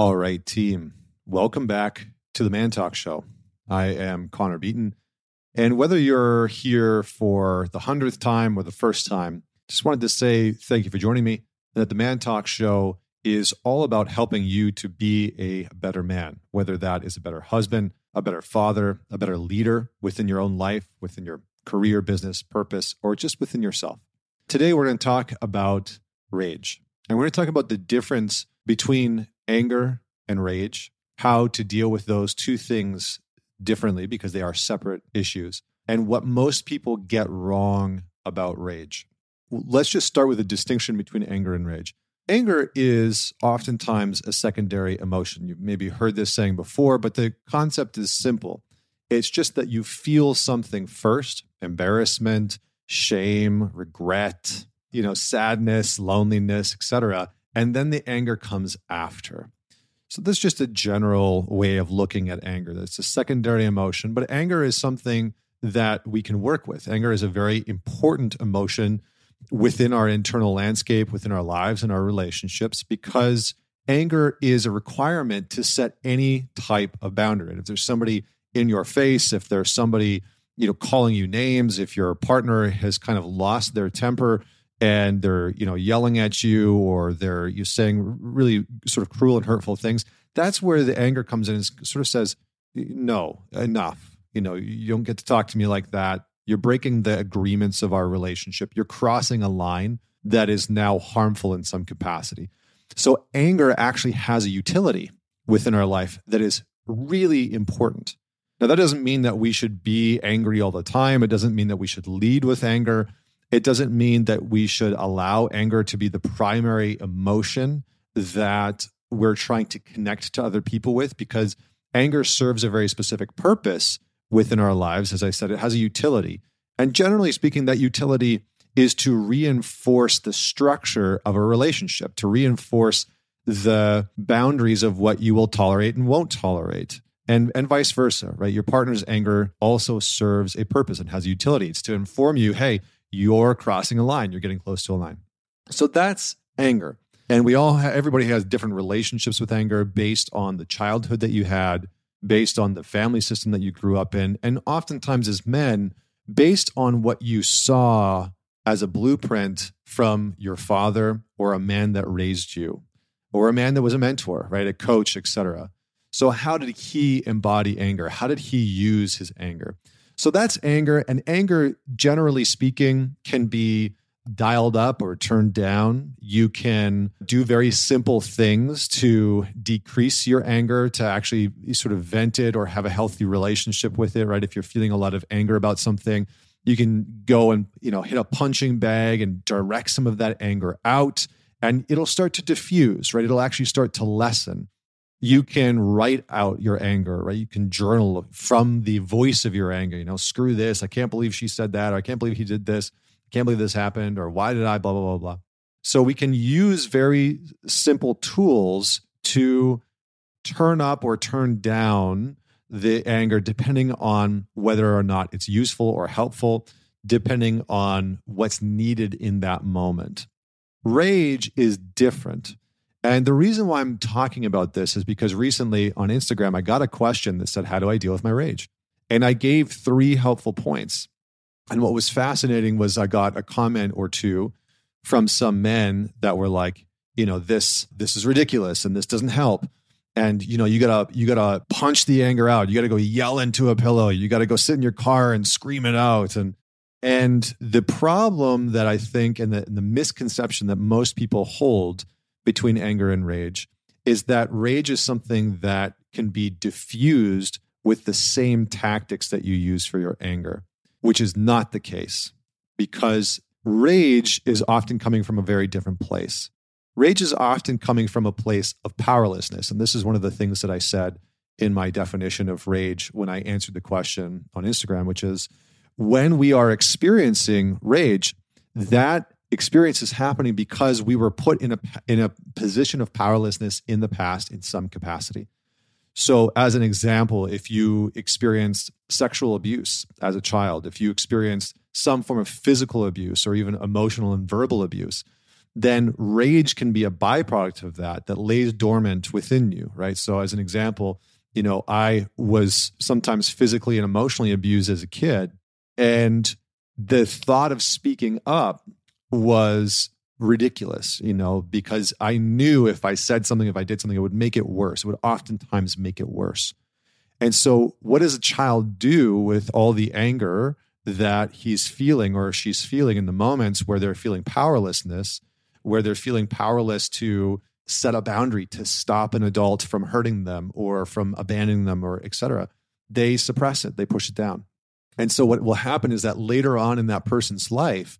All right, team. Welcome back to the ManTalks Show. I am Connor Beaton. And whether you're here for the hundredth time or the first time, just wanted to say thank you for joining me. And that the ManTalks Show is all about helping you to be a better man, whether that is a better husband, a better father, a better leader within your own life, within your career, business, purpose, or just within yourself. Today, we're going to talk about rage. And we're going to talk about the difference between anger and rage, how to deal with those two things differently because they are separate issues, and what most people get wrong about rage. Let's just start with a distinction between anger and rage. Anger is oftentimes a secondary emotion. You've maybe heard this saying before, but the concept is simple. It's just that you feel something first embarrassment, shame, regret, you know, sadness, loneliness, etc. And then the anger comes after. So that's just a general way of looking at anger. That's a secondary emotion, but anger is something that we can work with. Anger is a very important emotion within our internal landscape, within our lives and our relationships, because anger is a requirement to set any type of boundary. And if there's somebody in your face, if there's somebody, you know, calling you names, if your partner has kind of lost their temper, and they're you know yelling at you or they're you saying really sort of cruel and hurtful things that's where the anger comes in and sort of says no enough. You know you don't get to talk to me like that. You're breaking the agreements of our relationship. You're crossing a line that is now harmful in some capacity. So anger actually has a utility within our life that is really important. Now that doesn't mean that we should be angry all the time. It doesn't mean that we should lead with anger it doesn't mean that we should allow anger to be the primary emotion that we're trying to connect to other people with because anger serves a very specific purpose within our lives. As I said, it has a utility. And generally speaking, that utility is to reinforce the structure of a relationship, to reinforce the boundaries of what you will tolerate and won't tolerate. And, and vice versa, right? Your partner's anger also serves a purpose and has utility. It's to inform you, hey, you're crossing a line, you're getting close to a line. So that's anger. And we all, have, everybody has different relationships with anger based on the childhood that you had, based on the family system that you grew up in. And oftentimes, as men, based on what you saw as a blueprint from your father or a man that raised you or a man that was a mentor, right? A coach, etc. So how did he embody anger? How did he use his anger? So that's anger. And anger, generally speaking, can be dialed up or turned down. You can do very simple things to decrease your anger, to actually sort of vent it or have a healthy relationship with it, right? If you're feeling a lot of anger about something, you can go and, you know, hit a punching bag and direct some of that anger out and it'll start to diffuse, right? It'll actually start to lessen you can write out your anger, right? You can journal from the voice of your anger. You know, screw this. I can't believe she said that. Or I can't believe he did this. I can't believe this happened. Or why did I, blah, blah, blah, blah. So we can use very simple tools to turn up or turn down the anger depending on whether or not it's useful or helpful, depending on what's needed in that moment. Rage is different. And the reason why I'm talking about this is because recently on Instagram, I got a question that said, How do I deal with my rage? And I gave three helpful points. And what was fascinating was I got a comment or two from some men that were like, you know, this this is ridiculous and this doesn't help. And you know, you gotta you gotta punch the anger out. You gotta go yell into a pillow. You gotta go sit in your car and scream it out. And and the problem that I think and the, and the misconception that most people hold between anger and rage is that rage is something that can be diffused with the same tactics that you use for your anger, which is not the case because rage is often coming from a very different place. Rage is often coming from a place of powerlessness. And this is one of the things that I said in my definition of rage when I answered the question on Instagram, which is when we are experiencing rage, that experience is happening because we were put in a in a position of powerlessness in the past in some capacity. So, as an example, if you experienced sexual abuse as a child, if you experienced some form of physical abuse or even emotional and verbal abuse, then rage can be a byproduct of that that lays dormant within you, right? So, as an example, you know, I was sometimes physically and emotionally abused as a kid. And the thought of speaking up was ridiculous, you know, because I knew if I said something, if I did something, it would make it worse. It would oftentimes make it worse. And so, what does a child do with all the anger that he's feeling or she's feeling in the moments where they're feeling powerlessness, where they're feeling powerless to set a boundary to stop an adult from hurting them or from abandoning them or etc they suppress it they push it down and so what will happen is that later on in that person's life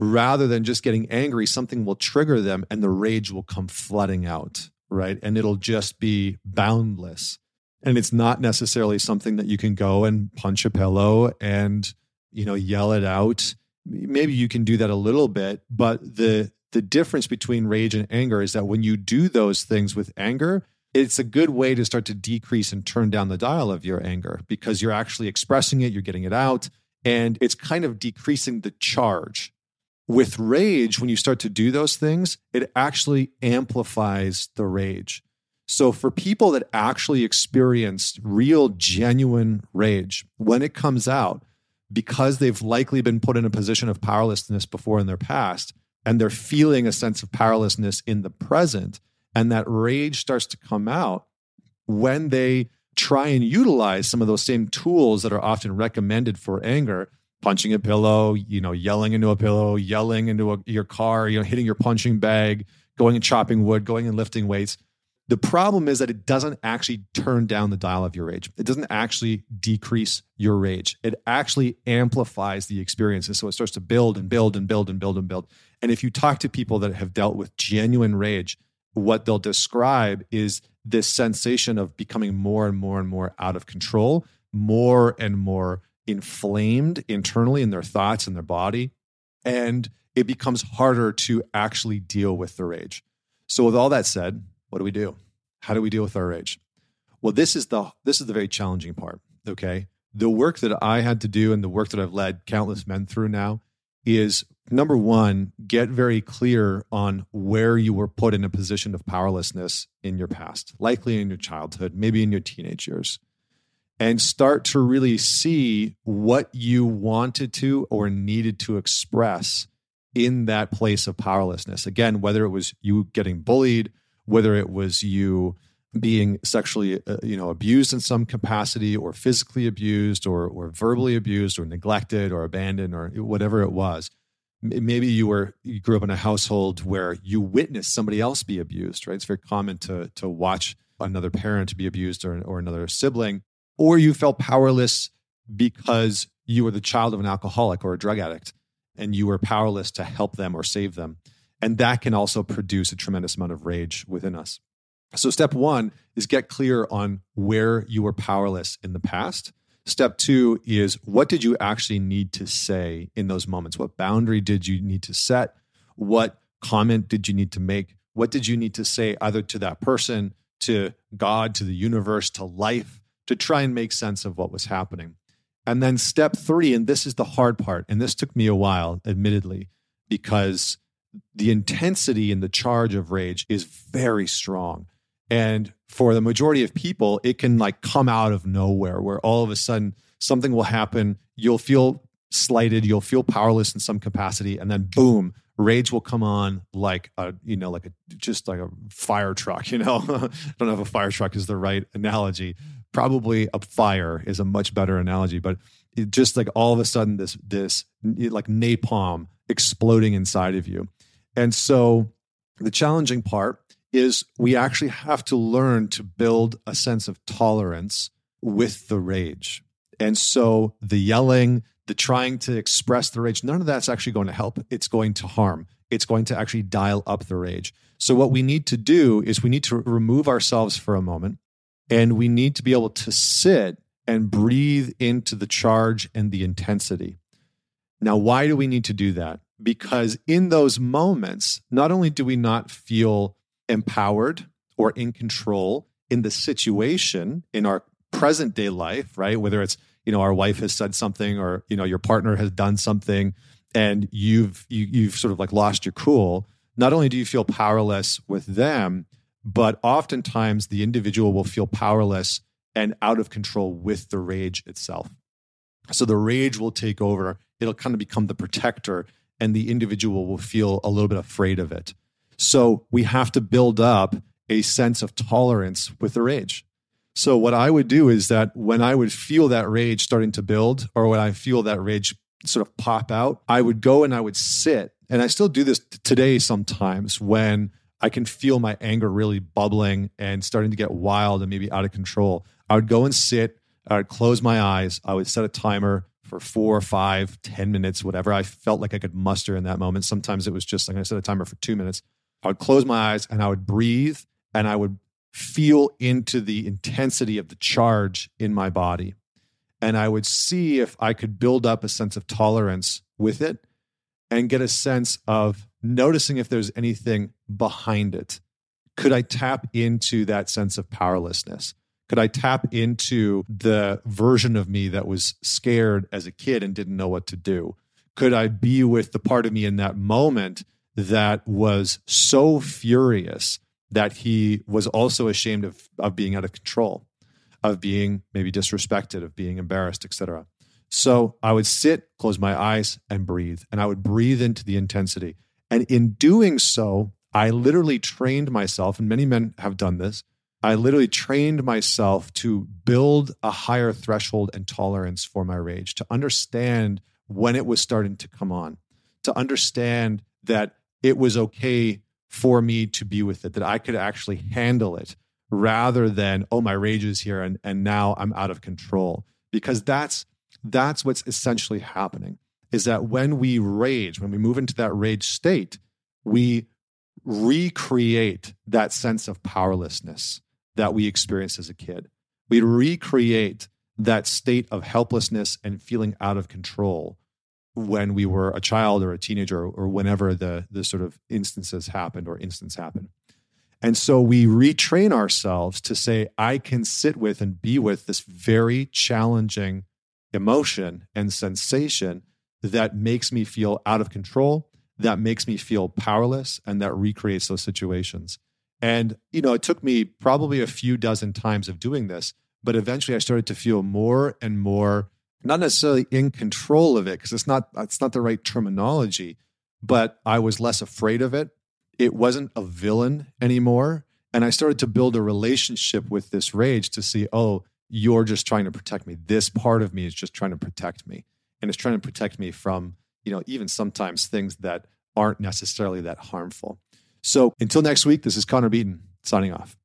rather than just getting angry something will trigger them and the rage will come flooding out right? And it'll just be boundless. And it's not necessarily something that you can go and punch a pillow and you know yell it out. Maybe you can do that a little bit but the the difference between rage and anger is that when you do those things with anger it's a good way to start to decrease and turn down the dial of your anger because you're actually expressing it you're getting it out and it's kind of decreasing the charge with rage when you start to do those things it actually amplifies the rage. So, for people that actually experienced real, genuine rage, when it comes out, because they've likely been put in a position of powerlessness before in their past, and they're feeling a sense of powerlessness in the present, and that rage starts to come out when they try and utilize some of those same tools that are often recommended for anger punching a pillow you know yelling into a pillow yelling into a, your car you know hitting your punching bag going and chopping wood going and lifting weights the problem is that it doesn't actually turn down the dial of your rage. It doesn't actually decrease your rage. It actually amplifies the experiences. So it starts to build and build and build and build and build. And if you talk to people that have dealt with genuine rage, what they'll describe is this sensation of becoming more and more and more out of control, more and more inflamed internally in their thoughts and their body. And it becomes harder to actually deal with the rage. So, with all that said, what do we do? How do we deal with our rage? Well, this is the this is the very challenging part. Okay. The work that I had to do and the work that I've led countless men through now is number one, get very clear on where you were put in a position of powerlessness in your past, likely in your childhood, maybe in your teenage years, and start to really see what you wanted to or needed to express in that place of powerlessness. Again, whether it was you getting bullied, whether it was you being sexually uh, you know abused in some capacity or physically abused or or verbally abused or neglected or abandoned or whatever it was. Maybe you were you grew up in a household where you witnessed somebody else be abused right? It's very common to to watch another parent be abused or, or another sibling or you felt powerless because you were the child of an alcoholic or a drug addict and you were powerless to help them or save them and that can also produce a tremendous amount of rage within us. So, step one is get clear on where you were powerless in the past. Step two is what did you actually need to say in those moments? What boundary did you need to set? What comment did you need to make? What did you need to say either to that person, to God, to the universe, to life, to try and make sense of what was happening? And then step three, and this is the hard part, and this took me a while, admittedly, because the intensity and the charge of rage is very strong. And for the majority of people, it can like come out of nowhere where all of a sudden something will happen. You'll feel slighted, you'll feel powerless in some capacity, and then boom, rage will come on like a, you know, like a just like a fire truck, you know. I don't know if a fire truck is the right analogy. Probably a fire is a much better analogy, but it just like all of a sudden this this like napalm exploding inside of you. And so the challenging part is we actually have to learn to build a sense of tolerance with the rage. And so the yelling, the trying to express the rage, none of that's actually going to help. It's going to harm. It's going to actually dial up the rage. So, what we need to do is we need to remove ourselves for a moment and we need to be able to sit and breathe into the charge and the intensity. Now, why do we need to do that? because in those moments, not only do we not feel empowered or in control in the situation in our present day life, right? Whether it's, you know, our wife has said something or, you know, your partner has done something and you've you, have you have sort of like lost your cool. not only do you feel powerless with them, but oftentimes the individual will feel powerless and out of control with the rage itself. So the rage will take over, it'll kind of become the protector, and the individual will feel a little bit afraid of it. So we have to build up a sense of tolerance with the rage. So what I would do is that when I would feel that rage starting to build, or when I feel that rage sort of pop out, I would go and I would sit. And I still do this today sometimes when I can feel my anger really bubbling and starting to get wild and maybe out of control. I would go and sit, I would close my eyes, I would set a timer for four, five, ten minutes, whatever I felt like I could muster in that moment. Sometimes it was just like I set a timer for two minutes. I would close my eyes and I would breathe and I would feel into the intensity of the charge in my body. And I would see if I could build up a sense of tolerance with it and get a sense of noticing if there's anything behind it. Could I tap into that sense of powerlessness? Could I tap into the version of me that was scared as a kid and didn't know what to do? Could I be with the part of me in that moment that was so furious that he was also ashamed of, of being out of control, of being maybe disrespected, of being embarrassed, etc. So I would sit, close my eyes, and breathe. And I would breathe into the intensity. And in doing so, I literally trained myself, and many men have done this. I literally trained myself to build a higher threshold and tolerance for my rage, to understand when it was starting to come on, to understand that it was okay for me to be with it, that I could actually handle it rather than, oh, my rage is here and, and now I'm out of control. Because that's that's what's essentially happening is that when we rage, when we move into that rage state, we recreate that sense of powerlessness that we experienced as a kid. We recreate that state of helplessness and feeling out of control when we were a child or a teenager or whenever the, the sort of instances happened or instance happened. And so we retrain ourselves to say, I can sit with and be with this very challenging emotion and sensation that makes me feel out of control, that makes me feel powerless, and that recreates those situations. And, you know, it took me probably a few dozen times of doing this, but eventually I started to feel more and more not necessarily in control of it because it's not it's not the right terminology but i was less afraid of it. It wasn't a villain anymore and i started to build a relationship with this rage to see oh you're just trying to protect me. This part of me is just trying to protect me and it's trying to protect me from you know even sometimes things that aren't necessarily that harmful. So until next week this is connor beaton signing off